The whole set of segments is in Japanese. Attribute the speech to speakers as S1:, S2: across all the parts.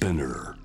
S1: Spinner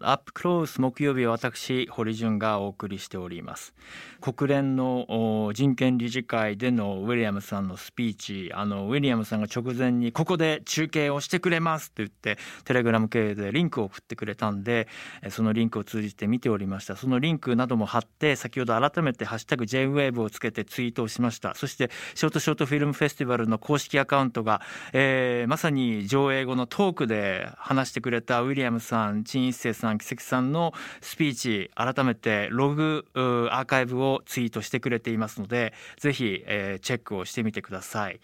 S2: アップクロース木曜日私堀潤がお送りしております。国連の人権理事会でのウィリアムさんのスピーチあのウィリアムさんが直前にここで中継をしてくれますと言ってテレグラム系でリンクを送ってくれたんでそのリンクを通じて見ておりました。そのリンクなども貼って先ほど改めてハッシュタグ JWAVE をつけてツイートをしました。そしてショートショートフィルムフェスティバルの公式アカウントが、えー、まさに上映後のトークで話してくれたウィリアムさん陳一成さんさん木関さんのスピーチ改めてログアーカイブをツイートしてくれていますのでぜひ、えー、チェックをしてみてください。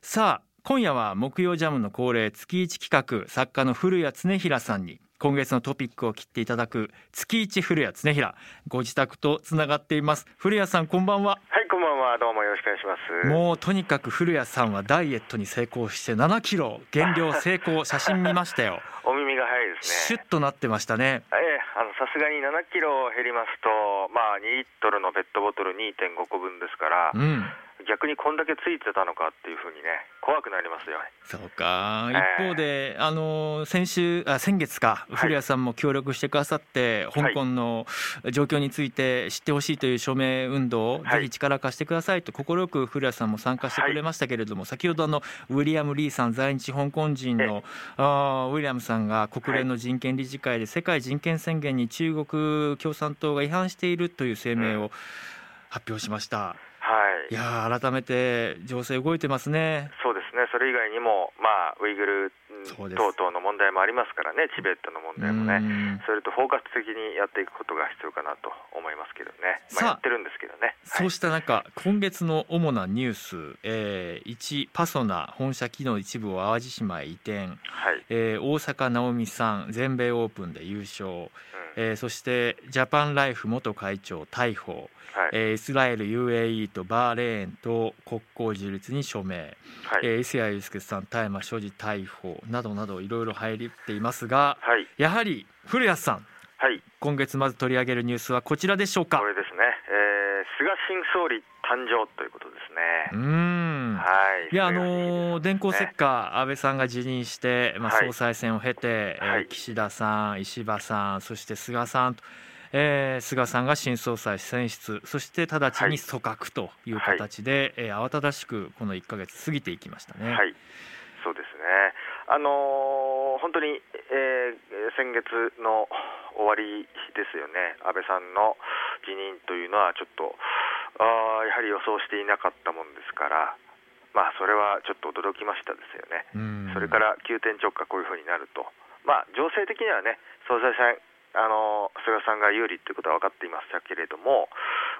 S2: さあ今夜は木曜ジャムの恒例月一企画作家の古谷恒平さんに今月のトピックを切っていただく月一古谷恒平ご自宅とつながっています。古谷さんこんばんは。
S3: はいはどうもよろしくお願いします。
S2: もうとにかく古谷さんはダイエットに成功して7キロ。減量成功写真見ましたよ。
S3: お耳が早いです
S2: ね。シュッとなってましたね。
S3: ええあのさすがに7キロ減りますとまあ2リットルのペットボトル2.5個分ですから、うん逆にこんだけついてたのかっていうふうにね怖くなりますよね。
S2: そうか。一方で、えー、あの先週あ先月か。古谷さんも協力してくださって、はい、香港の状況について知ってほしいという署名運動をぜひ力貸してくださいと快く古谷さんも参加してくれましたけれども、はい、先ほどあのウィリアム・リーさん在日香港人のあウィリアムさんが国連の人権理事会で世界人権宣言に中国共産党が違反しているという声明を発表しました。いや改めて情勢動いてますね。
S3: そうですね。それ以外にもまあウイグル等々の問題もありますからね、チベットの問題もね、それと包括的にやっていくことが必要かなと思いますけどね、まあ、やってるんですけどね。
S2: そうした中、今月の主なニュース、えー、1、パソナ本社機能一部を淡路島へ移転、はい。えー、大坂なおみさん、全米オープンで優勝、うん、えー、そしてジャパンライフ元会長逮捕、はい。えー、イスラエル、UAE とバーレーンと国交樹立に署名、はい。えー、伊勢谷友介さん、大麻所持逮捕などなどいろいろ入っていますが、はい、やはり古谷さん、はい、今月まず取り上げるニュースはこちらでしょうか？
S3: これですね、えー、菅新総理誕生ということですね。うん。は
S2: い、いやあのー、電光石火、安倍さんが辞任して、まあ、総裁選を経て、はい、えー、岸田さん、石破さん、そして菅さんと。えー、菅さんが新総裁選出そして直ちに組閣という形で、はい、えー、慌ただしくこの1か月過ぎていきましたね。
S3: はい。そうですね、あのー、本当に、えー、先月の終わりですよね、安倍さんの辞任というのは、ちょっとあやはり予想していなかったもんですから、まあ、それはちょっと驚きましたですよね、それから急転直下、こういうふうになると、まあ、情勢的にはね、総裁選あの菅さんが有利ということは分かっていましたけれども、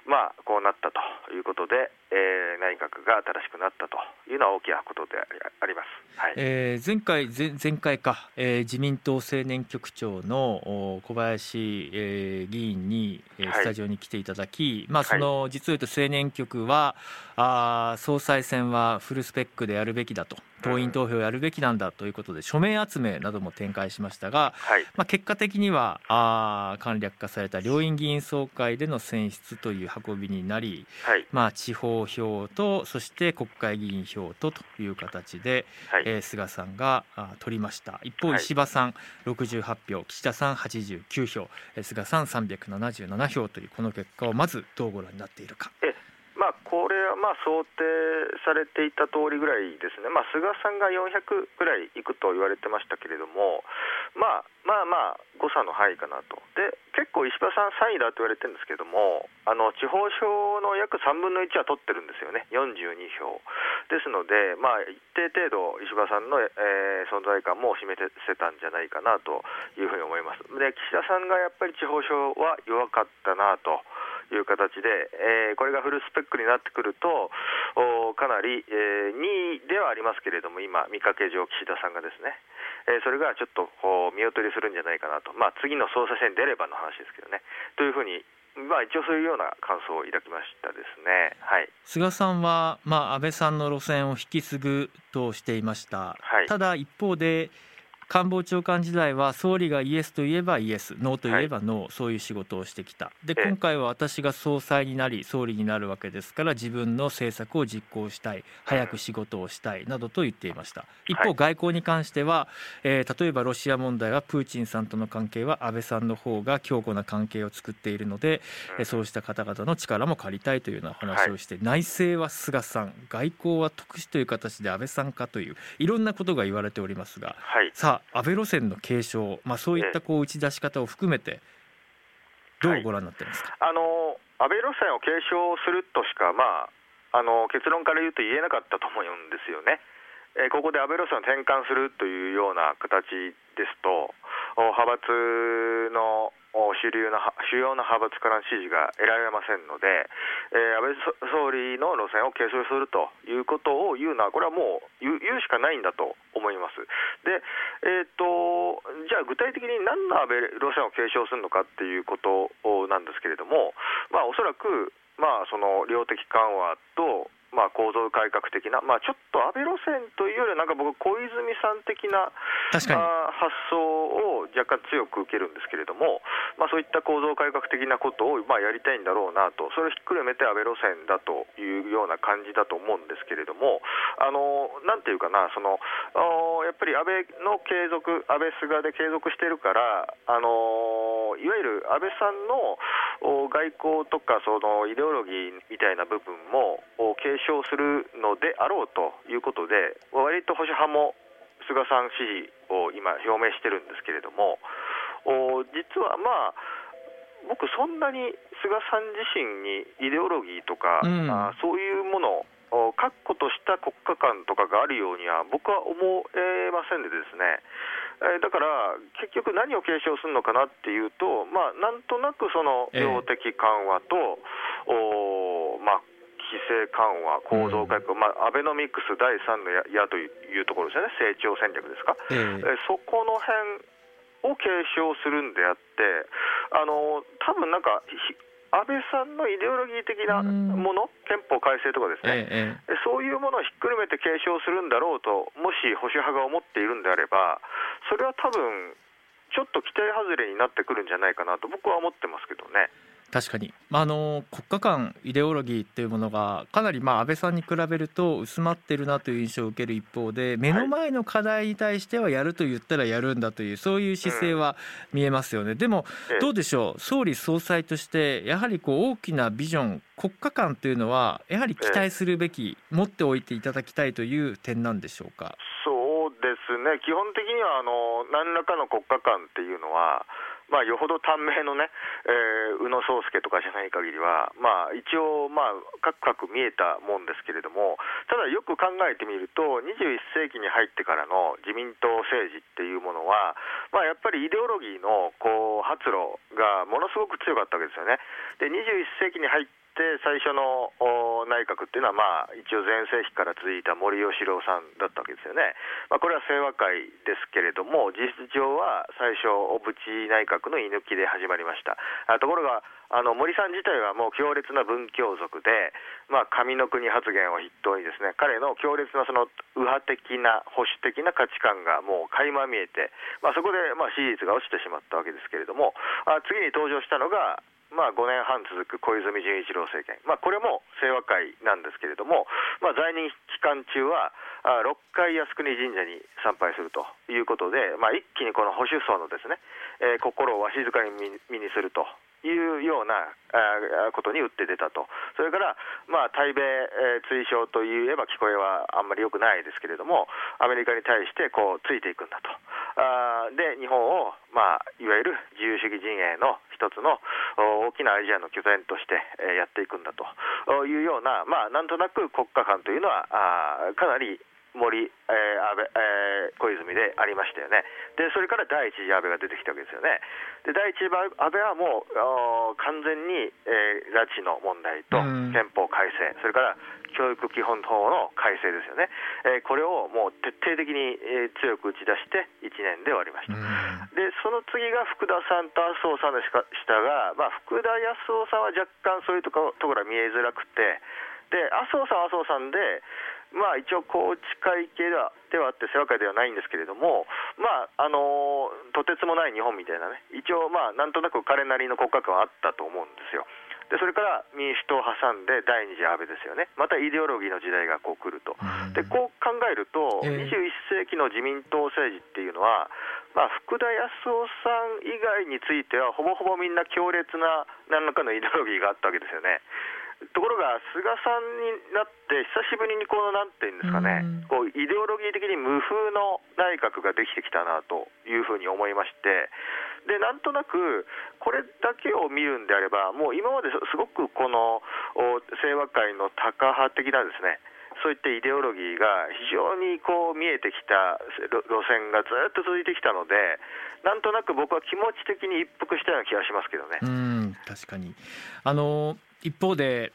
S3: まあ、こうなったということで、えー、内閣が新しくなったというのは大きなことであります、はい。
S2: えー、前回前、前回か、えー、自民党青年局長の小林、えー、議員に、えー、スタジオに来ていただき、はい、まあ、その実を言うと青年局は、あ総裁選はフルスペックでやるべきだと。党員投票をやるべきなんだということで署名集めなども展開しましたが、はい、まあ、結果的にはあ簡略化された両院議員総会での選出という運びになり、はい、まあ、地方票とそして国会議員票とという形で、はい、えー、菅さんがあ取りました。一方石破さん68票岸田さん89票菅さん377票というこの結果をまずどうご覧になっているか。
S3: まあ、これはまあ想定されていた通りぐらいですね、まあ、菅さんが400ぐらいいくと言われてましたけれども、まあ、まあまあ誤差の範囲かなと、で結構、石破さん3位だと言われてるんですけども、あの地方票の約3分の1は取ってるんですよね、42票。ですので、まあ、一定程度、石破さんの、えー、存在感も示せたんじゃないかなというふうに思います。で岸田さんがやっぱり地方票は弱かったなと。いう形で、えー、これがフルスペックになってくると、かなり、えー、2位ではありますけれども、今、見かけ上、岸田さんがですね、えー、それがちょっと見劣りするんじゃないかなと、まあ、次の総裁選に出ればの話ですけどね、というふうにまあ、一応そういうような感想を抱きましたですね、はい、
S2: 菅さんは、まあ、安倍さんの路線を引き継ぐとしていました、はい、ただ一方で官房長官時代は総理がイエスといえばイエスノーといえばノー、はい、そういう仕事をしてきた。で今回は私が総裁になり総理になるわけですから自分の政策を実行したい早く仕事をしたいなどと言っていました。一方外交に関しては、えー、例えばロシア問題はプーチンさんとの関係は安倍さんの方が強固な関係を作っているので、うん、そうした方々の力も借りたいというような話をして、はい、内政は菅さん外交は特使という形で安倍さんかといういろんなことが言われておりますが、はい、さあ安倍路線の継承、まあ、そういったこう打ち出し方を含めてどうご覧になってますか、
S3: はい、あの安倍路線を継承するとしか、まあ、あの結論から言うと言えなかったと思うんですよね。えー、ここで安倍路線を転換するというような形ですと、派閥の主流な主要な派閥からの支持が得られませんので、えー、安倍総理の路線を継承するということを言うのは、これはもう言うしかないんだと思います。で、えーと、じゃあ、具体的に何の安倍路線を継承するのかっていうことなんですけれども、まあ、おそらく、まあ、その量的緩和と、まあ、構造改革的な、まあ、ちょっと安倍路線というよりは、なんか僕、小泉さん的な発想を若干強く受けるんですけれども、まあ、そういった構造改革的なことを、まあ、やりたいんだろうなと、それをひっくるめて安倍路線だというような感じだと思うんですけれども、あのなんていうかな、そのやっぱり安倍の継続、安倍、菅で継続してるから、あのいわゆる安倍さんの外交とかそのイデオロギーみたいな部分も継承するのであろうということで、割と保守派も菅さん支持を今、表明してるんですけれども、実はまあ、僕、そんなに菅さん自身にイデオロギーとか、うん、あそういうものを確固とした国家観とかがあるようには僕は思えませんでですね、えだから結局何を継承するのかなっていうと、まあ、なんとなくその量的緩和と、えー、まあ、規制緩和、構造改革、うん、まあ、アベノミクス第3の矢というところですよね、成長戦略ですか、えー、えそこの辺を継承するんであって、あの多分なんか、安倍さんのイデオロギー的なもの、憲法改正とかですね、ええ、そういうものをひっくるめて継承するんだろうと、もし保守派が思っているんであれば、それは多分ちょっと規定外れになってくるんじゃないかなと、僕は思ってますけどね。
S2: 確かに、まあ、あの国家間イデオロギーっていうものがかなりまあ安倍さんに比べると薄まってるなという印象を受ける一方で目の前の課題に対してはやると言ったらやるんだというそういう姿勢は見えますよね、でもどうでしょう？総理総裁としてやはりこう大きなビジョン国家間というのはやはり期待するべき持っておいていただきたいという点なんでしょうか？
S3: そうですね。基本的にはあの何らかの国家間っていうのはまあ、よほど短命のね、えー、宇野宗介とかじゃない限りは、まあ、一応、まあ、かくかく見えたもんですけれども、ただよく考えてみると、21世紀に入ってからの自民党政治っていうものは、まあ、やっぱりイデオロギーのこう発露がものすごく強かったわけですよね。で21世紀に入っして最初の内閣っていうのは、まあ、一応前世紀から続いた森喜朗さんだったわけですよね、まあ、これは清和会ですけれども、事実上は最初、小渕内閣の居抜きで始まりました。ところがあの森さん自体はもう強烈な文教族で、まあ、上の国発言を筆頭にですね。彼の強烈なその右派的な保守的な価値観がもう垣間見えて、まあ、そこでまあ支持率が落ちてしまったわけですけれども。あ次に登場したのがまあ、5年半続く小泉純一郎政権、まあ、これも清和会なんですけれども、まあ、在任期間中は6回靖国神社に参拝するということで、まあ、一気にこの保守層のですね、えー、心をわしづかみにするというようなことに打って出たと、それから、まあ、対米、え追奨といえば聞こえはあんまり良くないですけれども、アメリカに対してこうついていくんだと、あで日本を、まあ、いわゆる自由主義陣営の一つの大きなアジアの拠点として、やっていくんだと。いうような、まあ、なんとなく国家観というのは、あかなり森、えー安倍えー、小泉でありましたよね、でそれから第一次安倍が出てきたわけですよね、で第一次安倍はもう完全に、えー、拉致の問題と憲法改正、それから教育基本法の改正ですよね、えー、これをもう徹底的に、えー、強く打ち出して1年で終わりました、でその次が福田さんと麻生さんでしたが、まあ、福田康夫さんは若干そういうところは見えづらくて、で麻生さんは麻生さんで、まあ、一応、宏池会系ではではあって、清和会ではないんですけれども、まああのとてつもない日本みたいなね、一応、まあ、なんとなく彼なりの骨格はあったと思うんですよ。でそれから民主党を挟んで第二次安倍ですよね、またイデオロギーの時代がこう来ると、でこう考えると、21世紀の自民党政治っていうのは、まあ、福田康夫さん以外については、ほぼほぼみんな強烈な何らかのイデオロギーがあったわけですよね。ところが、菅さんになって、久しぶりにこのなんていうんですかね、こうイデオロギー的に無風の内閣ができてきたなというふうに思いまして、でなんとなく、これだけを見るんであれば、もう今まですごくこの清和会のタカ派的なですね、そういったイデオロギーが非常にこう見えてきた路線がずっと続いてきたので、なんとなく僕は気持ち的に一服したような気がしますけどね。
S2: うん確かに。あの一方で、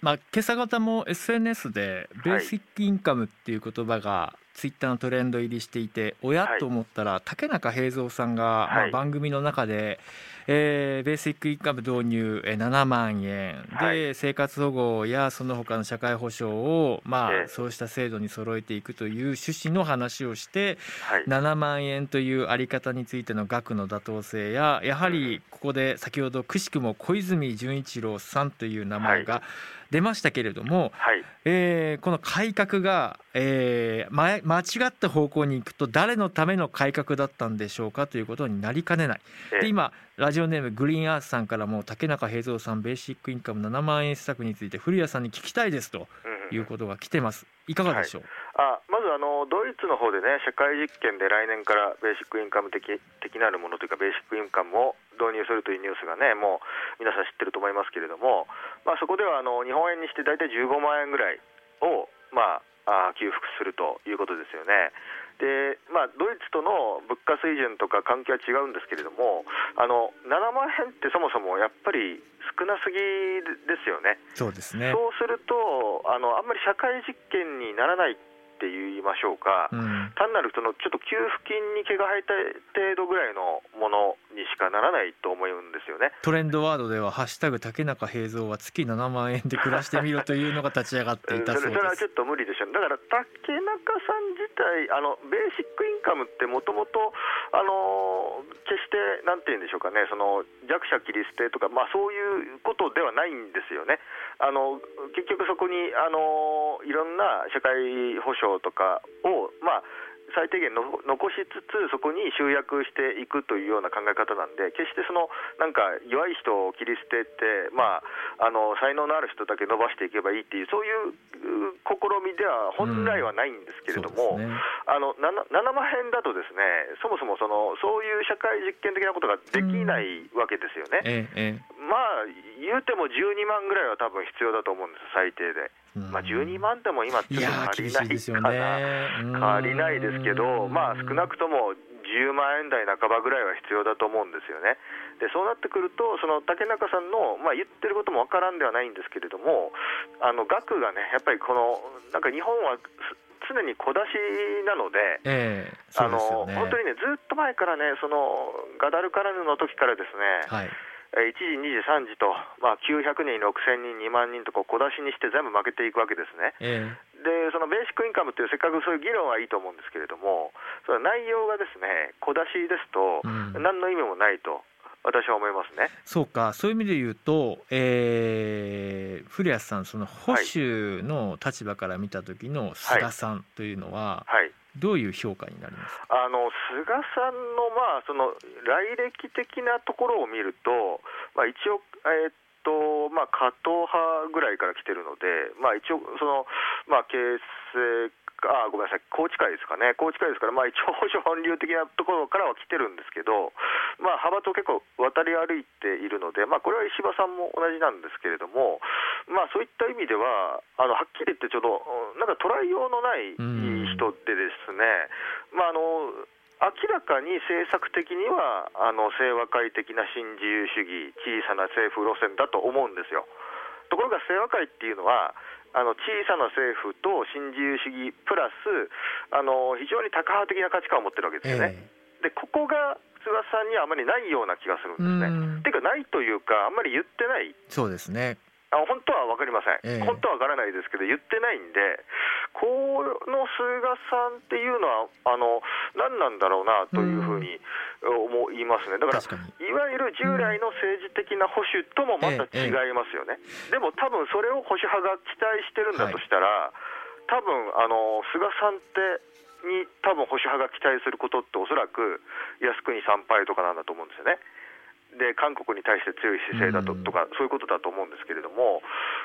S2: まあ、今朝方も SNS でベーシックインカムっていう言葉がツイッターのトレンド入りしていておやと思ったら竹中平蔵さんが、まあ、番組の中で、えー、ベーシックインカム導入7万円。で、生活保護やその他の社会保障を、まあ、そうした制度に揃えていくという趣旨の話をして、7万円というあり方についての額の妥当性ややはりここで先ほどくしくも小泉純一郎さんという名前が出ましたけれども、はい、えー、この改革が、えー、前間違った方向に行くと誰のための改革だったんでしょうかということになりかねない。で今ラジオネームグリーンアースさんからも竹中平蔵さんベーシックインカム7万円施策について古谷さんに聞きたいですということが来てます。いかがでしょう、
S3: はい、あまずあのドイツの方でね社会実験で来年からベーシックインカム的的なるものというかベーシックインカムを導入するというニュースがねもう皆さん知ってると思いますけれども、まあ、そこではあの日本円にして大体15万円ぐらいを、まあ、あ給付するということですよね。でまあ、ドイツとの物価水準とか関係は違うんですけれども、あの7万円ってそもそもやっぱり少なすぎですよね。
S2: そうですね
S3: そうするとあの、あんまり社会実験にならないって言いましょうか、うん、単なるそのちょっと給付金に毛が生えた程度ぐらいのものにしかならないと思うんですよね。
S2: トレンドワードでは「ハッシュタグ竹中平蔵は月7万円で暮らしてみろ」というのが立ち上がっていたそうですそ
S3: れはちょっと無理でしょうだから竹中さん自体あのベーシックインカムってもともと決してなんて言うんでしょうかねその弱者切り捨てとか、まあ、そういうことではないんですよね。あの結局そこにあのいろんな社会保障省とかを、まあ、最低限の残しつつそこに集約していくというような考え方なんで決してそのなんか弱い人を切り捨てて、まあ、あの才能のある人だけ伸ばしていけばいいっていうそういう試みでは本来はないんですけれども、うんね、あの 7, 7万円だとですねそもそもそのそういう社会実験的なことができないわけですよね。うんええ、まあ言うても12万ぐらいは多分必要だと思うんです最低で。まあ、12万でも今、ちょっと足りないかな、足りないですけど、まあ、少なくとも10万円台半ばぐらいは必要だと思うんですよね。でそうなってくると、その竹中さんの、まあ、言ってることもわからんではないんですけれども、あの額がね、やっぱりこの、なんか日本は常に小出しなので、えー、あの本当にね、ずっと前からね、そのガダルカラヌの時からですね、はい1時、2時、3時と、まあ、900人、6000人、2万人と小出しにして全部負けていくわけですね。えー、で、そのベーシックインカムっていう、せっかくそういう議論はいいと思うんですけれども、その内容がですね小出しですと、何の意味もないと。私は思いますね。
S2: そうか、そういう意味で言うと、えー、古谷さん、その保守の立場から見た時の菅さんというのは、はい、はいどういう評価になります
S3: あの菅さんの,、まあその来歴的なところを見ると、まあ、一応、えー、っとまあ、加藤派ぐらいから来てるので、まあ、一応その、まあ、形成あごめんなさい、宏池会ですかね、宏池会ですから、まあ、一応、保守本流的なところからは来てるんですけど、まあ、派閥を結構渡り歩いているので、まあ、これは石破さんも同じなんですけれども、まあ、そういった意味では、あのはっきり言って、ちょっと、なんか捉えようのない人でですね、まあ、あの明らかに政策的にはあの清和会的な新自由主義、小さな政府路線だと思うんですよ。ところが清和会っていうのは、あの小さな政府と新自由主義プラスあの非常にタカ派的な価値観を持ってるわけですよね。えー、でここが菅さんにはあまりないような気がするんですね。ていうかないというかあんまり言ってない。
S2: そうですね。
S3: あ本当は分かりません、えー、本当は分からないですけど、言ってないんで、この菅さんっていうのは、あの何なんだろうなというふうに思いますね、だから、いわゆる従来の政治的な保守ともまた違いますよね、でも多分それを保守派が期待してるんだとしたら、多分あの菅さんってに多分保守派が期待することって、おそらく靖国参拝とかなんだと思うんですよね。で韓国に対して強い姿勢だととか、そういうことだと思うんですけれども、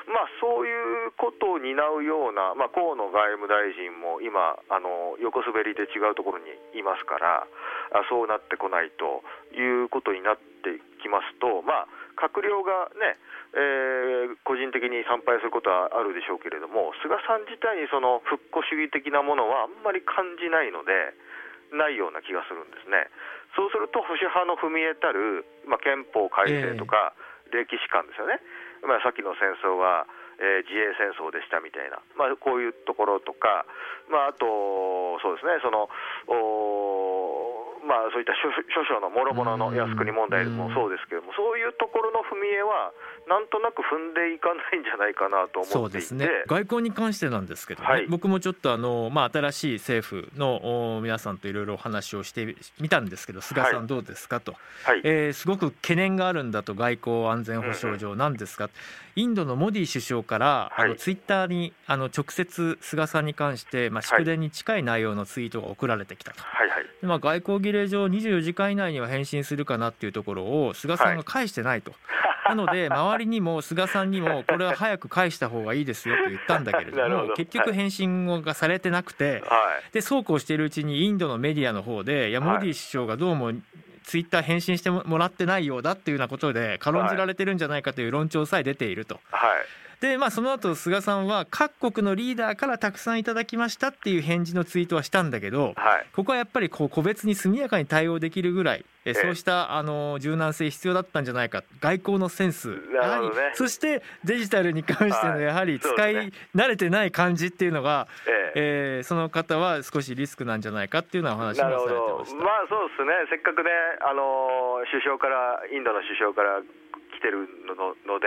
S3: まあ、そういうことを担うような、まあ、河野外務大臣も今、あの横滑りで違うところにいますから、あそうなってこないということになってきますと、まあ、閣僚がね、えー、個人的に参拝することはあるでしょうけれども、菅さん自体にその復古主義的なものはあんまり感じないので、ないような気がするんですね。そうすると保守派の踏み得たる、まあ、憲法改正とか、歴史観ですよね、まあ、さっきの戦争は、えー、自衛戦争でしたみたいな、まあ、こういうところとか、まあ、あと、そうですね、そのまあ、そういった諸々のもろもろの靖国問題もそうですけれども、そういうところの踏み絵は、なんとなく踏んでいかないんじゃないかなと思っていて。そうですね。
S2: 外交に関してなんですけどね、はい、僕もちょっとあの、まあ、新しい政府の皆さんといろいろお話をしてみたんですけど、菅さん、どうですかと、はい、えー、すごく懸念があるんだと、外交安全保障上、なんですか、インドのモディ首相から、あのツイッターにあの直接、菅さんに関して、まあ、祝電に近い内容のツイートが送られてきたと。はいはい。まあ、外交儀礼上24時間以内には返信するかなっていうところを菅さんが返してないと、なので、周りにも菅さんにも、これは早く返した方がいいですよと言ったんだけれども、結局、返信がされてなくて、でそうこうしているうちに、インドのメディアの方で、いや、モディ首相がどうも、ツイッター返信してもらってないようだっていうようなことで軽んじられてるんじゃないかという論調さえ出ていると。はいでまあその後菅さんは各国のリーダーからたくさんいただきましたっていう返事のツイートはしたんだけど、はい、ここはやっぱりこう個別に速やかに対応できるぐらいえそうしたあの柔軟性必要だったんじゃないか外交のセンス、やはりそしてデジタルに関してのやはり使い慣れてない感じっていうのが、ええ。その方は少しリスクなんじゃないかっていうような話もされてました。
S3: まあそうですね。せっかくねあの首相からインドの首相からてるのので、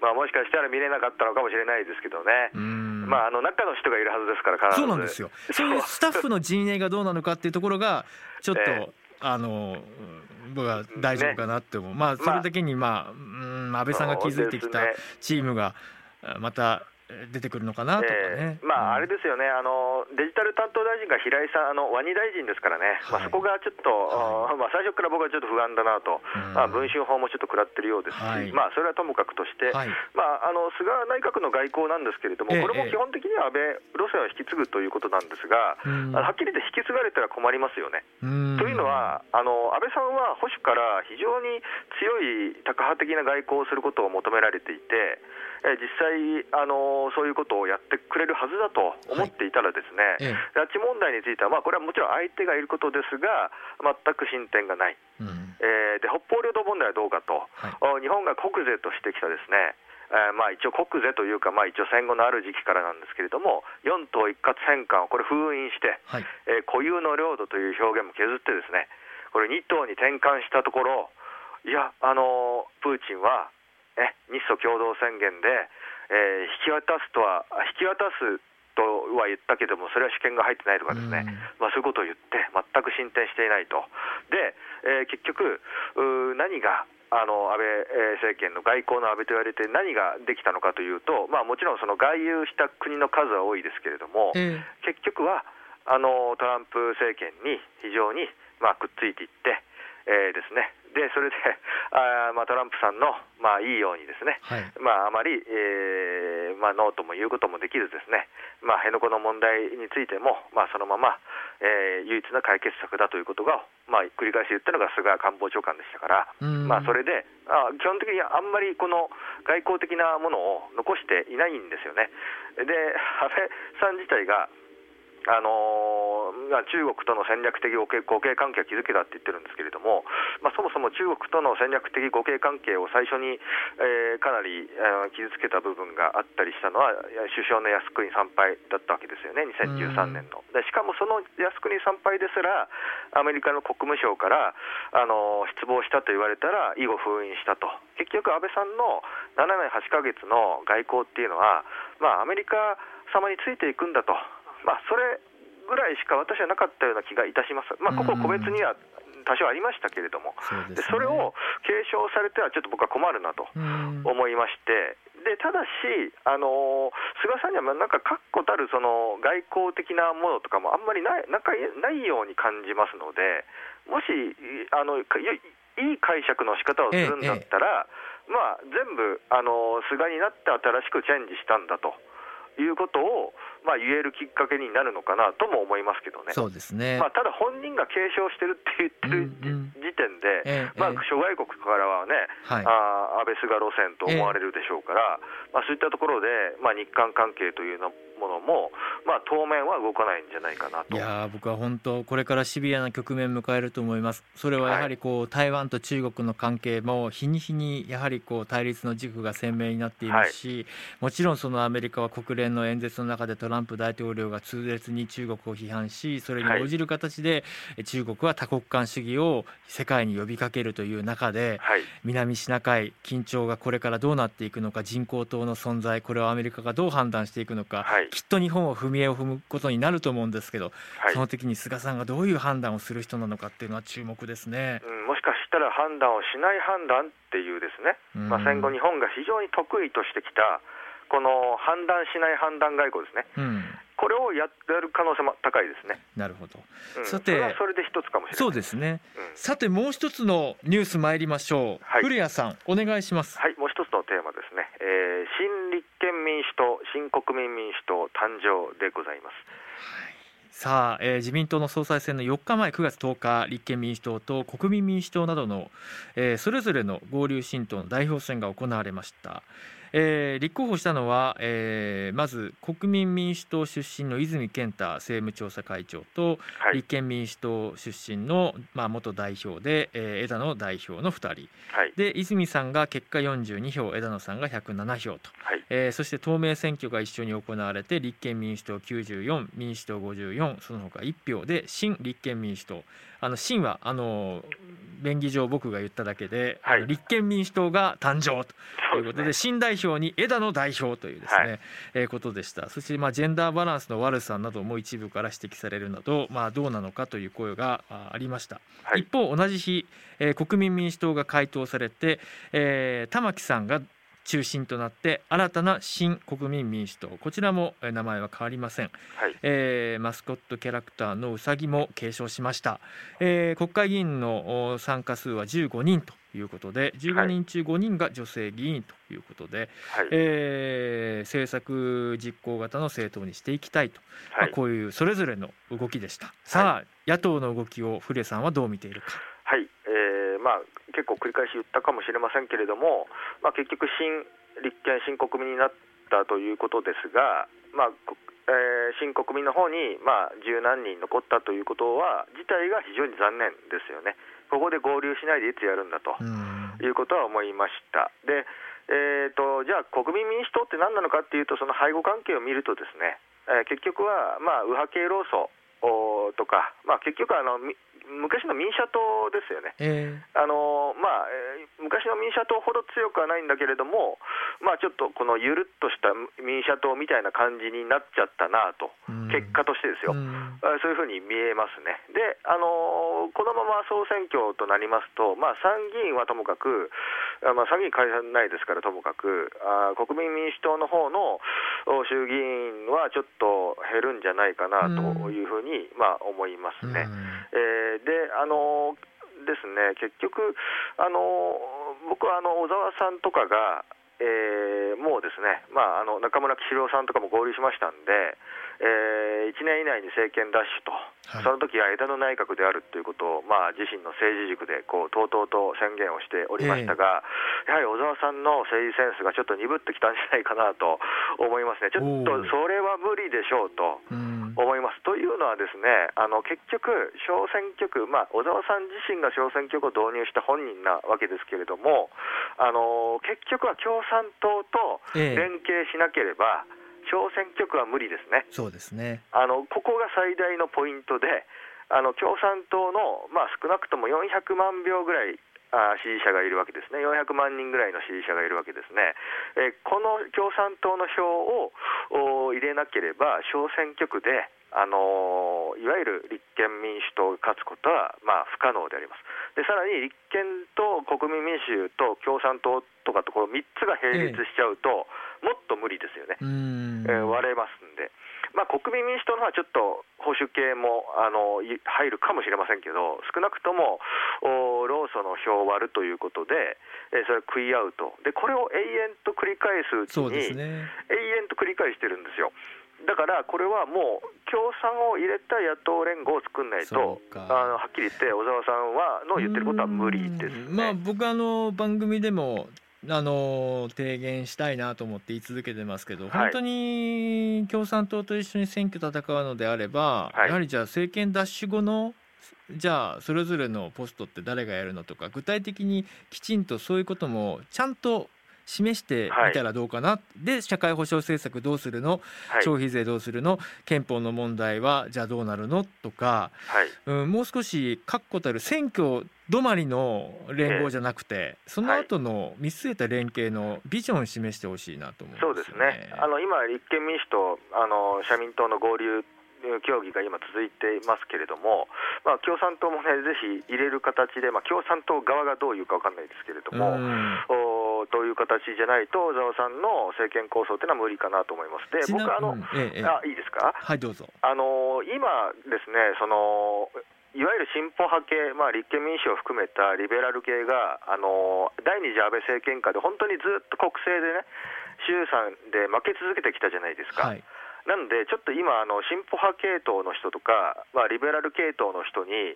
S3: まあ、もしかしたら見れなかったのかもしれないですけどね、まあ、あの中の人がいるはずですから、
S2: そうなんですよ、そういう スタッフの陣営がどうなのかっていうところが、ちょっと、えー、あの僕は大丈夫かなって思う、ね、まあ、それだけに、まあ、うん、安倍さんが築いてきたチームが、また出てくるのかなとかね、
S3: えー、まあ、あれですよね、あのデジタル担当大臣が平井さん、あのワニ大臣ですからね、はい、まあ、そこがちょっと、はい、まあ、最初から僕はちょっと不安だなと、まあ、文春法もちょっと食らってるようですし、はい、まあ、それはともかくとして、まあ、あの菅内閣の外交なんですけれども、これも基本的には安倍路線を引き継ぐということなんですが、はっきり言って引き継がれたら困りますよね。というのはあの、安倍さんは保守から非常に強いタカ派的な外交をすることを求められていて、え実際あの、そういうことをやってくれるはずだと思っていたら、ですね、はい、拉致問題については、まあ、これはもちろん相手がいることですが、全く進展がない、うん、えー、で北方領土問題はどうかと、はい、日本が国是としてきたですね、えー、まあ一応、国是というか、まあ、一応戦後のある時期からなんですけれども、四島一括返還をこれ封印して、はい、えー、固有の領土という表現も削ってですね、これ2島に転換したところ、いや、あのー、プーチンはね、日ソ共同宣言で、えー、引き渡すとは、引き渡すとは言ったけども、それは主権が入ってないとかですね、まあ、そういうことを言って、全く進展していないと。で、えー、結局、何があの安倍政権の外交の安倍と言われて何ができたのかというと、まあ、もちろんその外遊した国の数は多いですけれども、えー、結局はあのトランプ政権に非常に、まあ、くっついていって、えー、ですね。でそれで あ、まあ、トランプさんの、まあ、いいようにですね、はい、まあ、あまり、えーまあ、ノーとも言うこともできずですね、まあ、辺野古の問題についても、まあ、そのまま、えー、唯一の解決策だということが、まあ、繰り返し言ったのが菅官房長官でしたから、まあ、それであ基本的にあんまりこの外交的なものを残していないんですよね。で安倍さん自体があのー、中国との戦略的互恵関係を築けたって言ってるんですけれども、まあ、そもそも中国との戦略的互恵関係を最初に、えー、かなり、えー、傷つけた部分があったりしたのは、首相の靖国参拝だったわけですよね、2013年の。でしかもその靖国参拝ですら、アメリカの国務省から、あのー、失望したと言われたら、以後封印したと。結局、安倍さんの7年8か月の外交っていうのは、まあ、アメリカ様についていくんだと、まあ、それぐらいしか私はなかったような気がいたします、まあ、ここ個別には多少ありましたけれども、そで、ね、それを継承されてはちょっと僕は困るなと思いまして、でただし、あの菅さんにはなんか確固たるその外交的なものとかもあんまりないなんかないように感じますので、もしあのいい解釈の仕方をするんだったら、ええ、まあ、全部あの菅になって新しくチェンジしたんだと。いうことを、まあ、言えるきっかけになるのかなとも思いますけどね、
S2: そうですね、
S3: まあ、ただ本人が継承してるって言ってる時点で、まあ、諸外国からはね、はい、あ安倍、菅路線と思われるでしょうから、まあ、そういったところで、まあ、日韓関係というのものも、まあ、当面は動かないんじゃないかなと。
S2: いや僕は本当、これからシビアな局面迎えると思います、それはやはりこう、はい、台湾と中国の関係も日に日にやはりこう対立の軸が鮮明になっていますし、はい、もちろんそのアメリカは国連の演説の中でトランプ大統領が痛烈に中国を批判し、それに応じる形で、中国は多国間主義を世界に呼びかけるという中で、はい、南シナ海、緊張がこれからどうなっていくのか、人工島の存在、これをアメリカがどう判断していくのか、きっと日本を踏み絵を踏むことになると思うんですけど、はい、その時に菅さんがどういう判断をする人なのかっていうのは注目ですね、
S3: うん、もしかしたら判断をしない判断っていうですね、まあ、戦後、日本が非常に得意としてきた、この判断しない判断外交ですね、うん、これをやる可能性も高いですね。
S2: なるほど。
S3: うん、さて、それで一つかもしれない。
S2: そうですね。うん、さてもう一つのニュース参りましょう。はい、古谷さんお願いします。
S3: はい、もう一つのテーマですね。えー、新立憲民主党、新国民民主党誕生でございます。
S2: さあ、えー、自民党の総裁選の4日前9月10日立憲民主党と国民民主党などの、えー、それぞれの合流新党の代表選が行われました。えー、立候補したのは、えー、まず国民民主党出身の泉健太政務調査会長と、はい、立憲民主党出身の、まあ、元代表で、えー、枝野代表の2人、はい、で泉さんが結果42票枝野さんが107票と、はい、えー、そして透明選挙が一緒に行われて立憲民主党94民主党54その他1票で新立憲民主党あの新はあの便宜上僕が言っただけで、はい、立憲民主党が誕生と。いうことで、ね、新代表に枝野代表というですね、はい、えー、ことでした。そしてまあジェンダーバランスの悪さなども一部から指摘されるなど、まあ、どうなのかという声がありました、はい、一方同じ日、えー、国民民主党が回答されて、えー、玉木さんが中心となって新たな新国民民主党。こちらも名前は変わりません、はい、えー、マスコットキャラクターのうさぎも継承しました、えー、国会議員の参加数は15人ということで15人中5人が女性議員ということで、はい、えー、政策実行型の政党にしていきたいと、はい、まあ、こういうそれぞれの動きでした、さあ野党の動きを古江さんはどう見ているか。
S3: はい、えーまあ、結構繰り返し言ったかもしれませんけれども、まあ、結局新立憲、新国民になったということですが、まあえー、新国民の方に、まあ、十何人残ったということは自体が非常に残念ですよね。ここで合流しないでいつやるんだということは思いました。でえーと、じゃあ、国民民主党って何なのかっていうと、その背後関係を見ると、ですね、えー、結局は、まあ、右派系労組とか、まあ、結局あの、昔の民社党ですよね、えー、あのまあ、昔の民社党ほど強くはないんだけれども、まあ、ちょっとこのゆるっとした民社党みたいな感じになっちゃったなと、結果としてですよ、そういうふうに見えますね。であのこのまま総選挙となりますと、まあ、参議院はともかく、まあ、参議院解散ないですからともかく、あ国民民主党の方の衆議院はちょっと減るんじゃないかなというふうに、まあ、思いますね。えーであのですね結局あの僕はあの小沢さんとかが、えー、もうですね、まあ、あの中村喜四郎さんとかも合流しましたんで、えー、1年以内に政権奪取と、はい、その時は枝野内閣であるということを、まあ、自身の政治軸でこうとうとうと宣言をしておりましたが、えー、やはり小沢さんの政治センスがちょっと鈍ってきたんじゃないかなと思いますね、ちょっとそれは無理でしょうと思います。というのは、ですねあの結局、小選挙区、まあ、小沢さん自身が小選挙区を導入した本人なわけですけれども、あの結局は共産党と連携しなければ、えー小選挙区は無理ですね。
S2: そうですね
S3: あのここが最大のポイントで、あの共産党の、まあ、少なくとも400万票ぐらいあ支持者がいるわけですね、400万人ぐらいの支持者がいるわけですね、えこの共産党の票を入れなければ、小選挙区で、あのいわゆる立憲民主党が勝つことは、まあ、不可能であります。でさらに立憲と国民民主と共産党とかところ3つが並立しちゃうと、ええ、無理ですよね、えー、割れますんで。まあ、国民民主党の方はちょっと保守系もあの入るかもしれませんけど、少なくとも労組の票を割るということで、えー、それを食い合うと、でこれを永遠と繰り返すうちに、ね、永遠と繰り返してるんですよ。だからこれはもう共産を入れた野党連合を作んないとあのはっきり言って小沢さんはの言ってることは無理です、ね、
S2: まあ僕あの番組でもあの提言したいなと思って言い続けてますけど、はい、本当に共産党と一緒に選挙戦うのであれば、はい、やはりじゃあ政権奪取後のじゃあそれぞれのポストって誰がやるのとか具体的にきちんとそういうこともちゃんと示してみたらどうかな、はい、で社会保障政策どうするの、はい、消費税どうするの？憲法の問題はじゃあどうなるの？とか、はい、うん、もう少し確固たる選挙止まりの連合じゃなくて、その後の見据えた連携のビジョンを示してほしいなと思う、
S3: ね、そうですね。あの今、立憲民主党あの社民党の合流協議が今続いていますけれども、まあ、共産党もね、ぜひ入れる形で、まあ、共産党側がどういうか分かんないですけれども、おという形じゃないと、小沢さんの政権構想というのは無理かなと思います。で、僕あの、うんええ、あいいですか、
S2: はい、どうぞ。
S3: あの今ですねそのいわゆる進歩派系、まあ、立憲民主を含めたリベラル系が、あの第二次安倍政権下で本当にずっと国政でね、衆参で負け続けてきたじゃないですか。はいなので、ちょっと今、あの進歩派系統の人とか、まあ、リベラル系統の人に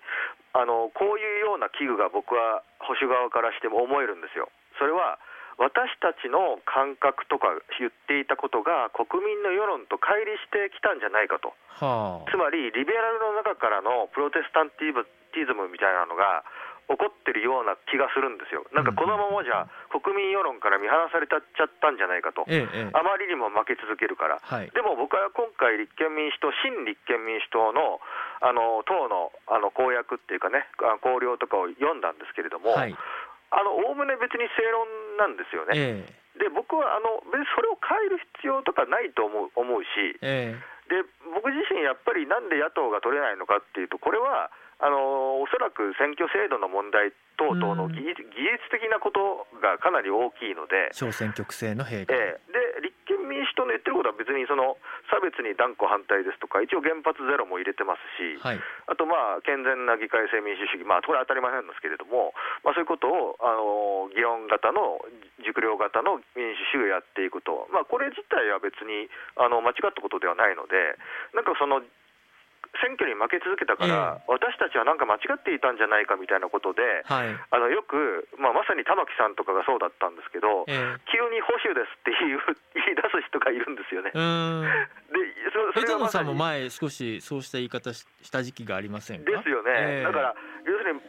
S3: あの、こういうような危惧が僕は保守側からしても思えるんですよ。それは私たちの感覚とか言っていたことが国民の世論と乖離してきたんじゃないかと、はあ、つまりリベラルの中からのプロテスタンティズムみたいなのが起こってるような気がするんですよ、なんかこのままじゃ国民世論から見放されちゃったんじゃないかと、ええ、あまりにも負け続けるから、はい、でも僕は今回、立憲民主党、新立憲民主党のあの党のあの公約っていうかね、綱領とかを読んだんですけれども、おおむね別に正論なんですよね。えで僕はあの別にそれを変える必要とかないと思う思うし、えで僕自身、やっぱりなんで野党が取れないのかっていうと、これはあのおそらく選挙制度の問題等々の技術,、技術的なことがかなり大きいので、
S2: 小選挙区制の弊
S3: 害、えー、で立憲民主党の言ってることは別にその差別に断固反対ですとか、一応原発ゼロも入れてますし、はい、あとまあ健全な議会制民主主義、まあ、これは当たり前なんですけれども、まあ、そういうことをあの議論型の熟慮型の民主主義をやっていくと、まあ、これ自体は別にあの間違ったことではないので、なんかその選挙に負け続けたから、えー、私たちはなんか間違っていたんじゃないかみたいなことで、はい、あのよく、まあ、まさに玉木さんとかがそうだったんですけど、えー、急に保守ですって言う言い出す人がいるんですよね。
S2: でそそれはまさんも前、少しそうした言い方した時期がありませんか？
S3: ですよね、えー、だから要するに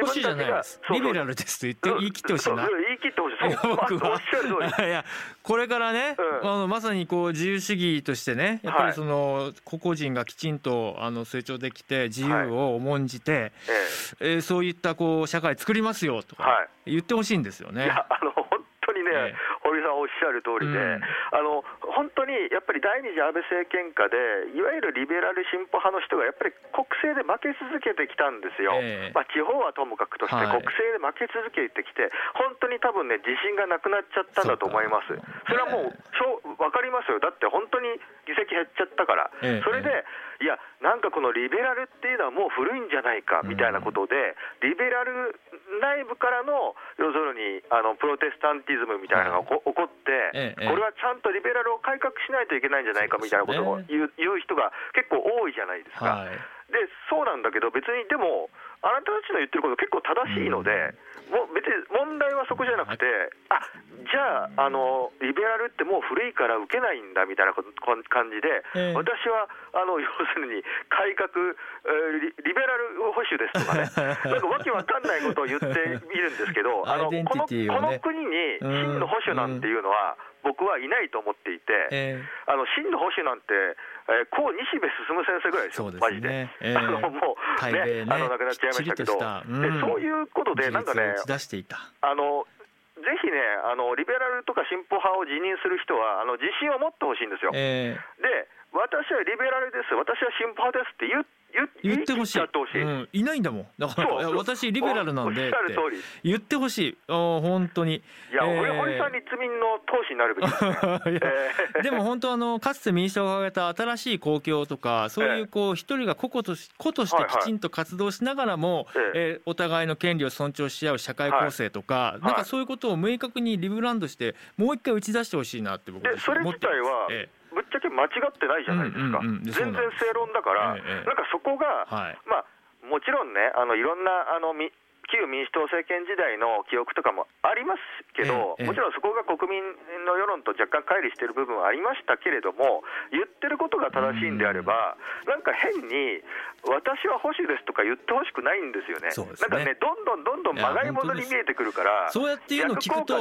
S2: 保守じゃないです。リベラルですと言って言い切ってほしいな。
S3: 言い切ってほしい。僕は。
S2: いやこれからね、うん、あのまさにこう自由主義としてねやっぱりその、個々人がきちんとあの成長できて自由を重んじて、はい、えー、そういったこう社会作りますよとか言ってほしいんですよね。
S3: いやあの本当にね、っしゃる通りで、うん、あの本当にやっぱり第二次安倍政権下で、いわゆるリベラル進歩派の人がやっぱり国政で負け続けてきたんですよ、えー、まあ、地方はともかくとして、国政で負け続けてきて、本当に多分ね、自信がなくなっちゃったんだと思います。それはもう、分かりますよ、だって本当に議席減っちゃったから、えー、それで、いや、なんかこのリベラルっていうのはもう古いんじゃないかみたいなことで、リベラル内部からの要するにあのプロテスタンティズムみたいなのが起こって、これはちゃんとリベラルを改革しないといけないんじゃないかみたいなことを言う,、人が結構多いじゃないですか。でそうなんだけど別にでもあなたたちの言ってること結構正しいので、もう別に問題はそこじゃなくて、あじゃああの、リベラルってもう古いから受けないんだみたいな感じで、えー、私はあの要するに改革、えーリ、リベラル保守ですとかね、なんかわけわかんないことを言ってみるんですけど、あのこのこの国に真の保守なんていうのは、僕はいないと思っていて、えー、あの真の保守なんて、えー、こう西部進先生ぐらいですよ、
S2: マジで、えー、あのもうね、ね、あの亡くなっちゃいましたけど、うん、でそういうことで、なんかね、あのぜひねあの、リベラルとか進歩派を辞任する人は、あの自信を持ってほしいんですよ。えー、で私はリベラルです、私は進歩派ですって言言ってほしい、うん、いないんだもん。だから私リベラルなんでって。言ってほしい。あ本当に。い
S3: や、えー、堀さん立民の党首になるべきです、
S2: ね、でも本当あのかつて民主党が挙げた新しい公共とかそういうこう一人が個々とし個としてきちんと活動しながらも、はいはい、えー、お互いの権利を尊重し合う社会構成とか、はい、なんかそういうことを明確にリブランドしてもう一回打ち出してほしいなって僕
S3: でそれ自体は、えーぶっちゃけ間違ってないじゃないですか、うんうんうん、全然正論だから、ええ、なんかそこが、はい、まあ、もちろんね、あのいろんなあの旧民主党政権時代の記憶とかもありますけど、もちろんそこが国民の世論と若干乖離している部分はありましたけれども、言ってることが正しいんであれば、なんか変に、私は保守ですとか言ってほしくないんですよね、ね。なんかね、どんどんどんどんまがいものに見えてくるから、
S2: そうやっていうの聞くと、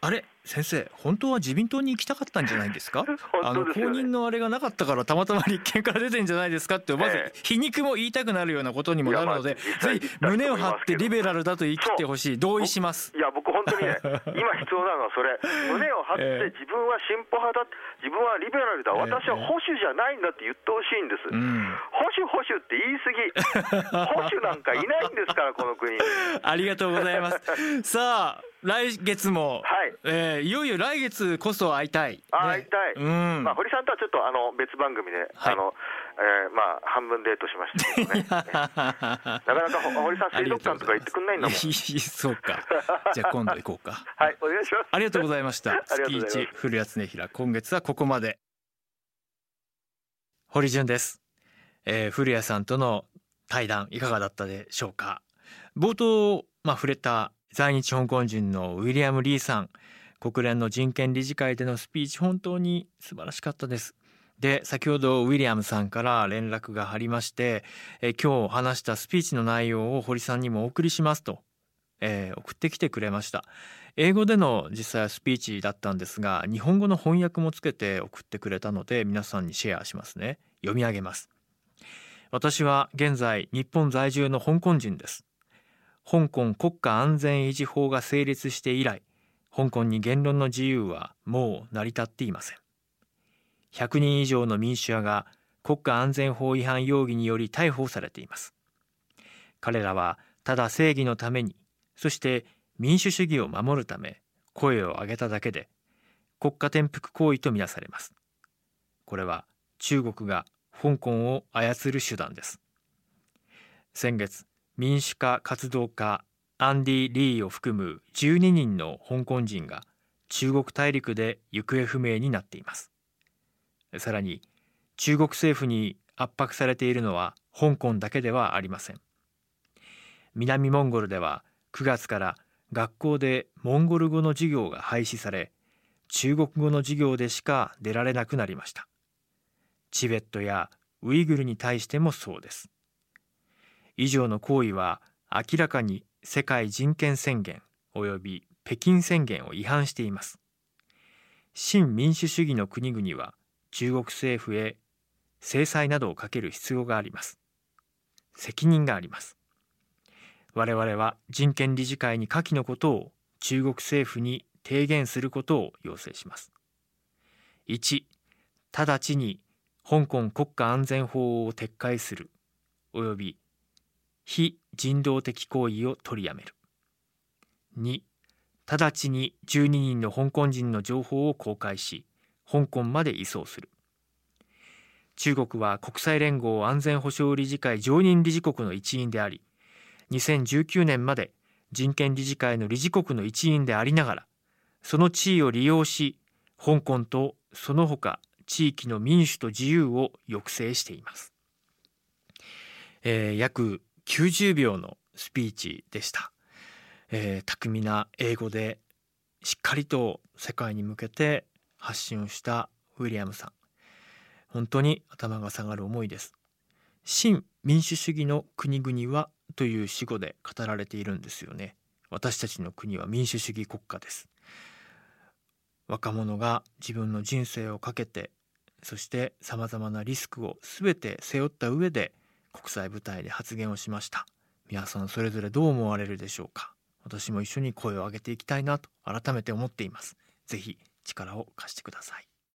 S2: あれ、先生、本当は自民党に行きたかったんじゃないですか、あの公認のあれがなかったから、たまたま立憲から出てんじゃないですか？って、まず皮肉も言いたくなるようなことにもなるので、ぜひ胸を張ってリベラルだと言い切ってほしい、同意します。
S3: いや、僕、本当にね、今必要なのはそれ、胸を張って自分は進歩派だ、自分はリベラルだ、私は保守じゃないんだって言ってほしいんです。保守、保守って言い過ぎ、保守なんかいないんですから、この国。
S2: ありがとうございます。さあ来月も、はい。えー、いよいよ来月こそ会いたい、ね、
S3: 会いたい、うん。まあ、堀さんとはちょっとあの別番組で、はい、あのえー、まあ半分デートしましたけどね。なかなか堀さん水族館とか行ってくんないんだもん。
S2: そうか。じゃあ今度行こうか。
S3: はいお願いします。
S2: ありがとうございました。スピーチ古谷恒平今月はここまで。堀潤です、えー、古谷さんとの対談いかがだったでしょうか。冒頭まあ触れた在日香港人のウィリアム・リーさん国連の人権理事会でのスピーチ本当に素晴らしかったですで先ほどウィリアムさんから連絡がありましてえ今日話したスピーチの内容を堀さんにもお送りしますと、えー、送ってきてくれました。英語での実際はスピーチだったんですが日本語の翻訳もつけて送ってくれたので皆さんにシェアしますね。読み上げます。私は現在日本在住の香港人です。香港国家安全維持法が成立して以来香港に言論の自由はもう成り立っていません。100人以上の民主派が国家安全法違反容疑により逮捕されています。彼らはただ正義のためにそして民主主義を守るため声を上げただけで国家転覆行為とみなされます。これは中国が香港を操る手段です。先月民主化活動家アンディ・リーを含む12人の香港人が中国大陸で行方不明になっています。さらに中国政府に圧迫されているのは香港だけではありません。南モンゴルでは9月から学校でモンゴル語の授業が廃止され中国語の授業でしか出られなくなりました。チベットやウイグルに対してもそうです。以上の行為は明らかに世界人権宣言及び北京宣言を違反しています。新民主主義の国々は中国政府へ制裁などをかける必要があります。責任があります。我々は人権理事会に下記のことを中国政府に提言することを要請します。1直ちに香港国家安全法を撤回する。及び非人道的行為を取りやめる。2直ちに12人の香港人の情報を公開し香港まで移送する。中国は国際連合安全保障理事会常任理事国の一員であり2019年まで人権理事会の理事国の一員でありながらその地位を利用し香港とその他地域の民主と自由を抑制しています、えー、約90秒のスピーチでした、えー、巧みな英語でしっかりと世界に向けて発信をしたウィリアムさん。本当に頭が下がる思いです。新民主主義の国々はという死語で語られているんですよね。私たちの国は民主主義国家です。若者が自分の人生をかけてそしてさまざまなリスクを全て背負った上で国際舞台で発言をしました。皆さんそれぞれどう思われるでしょうか。私も一緒に声を上げていきたいなと改めて思っています。ぜひ力を貸してください。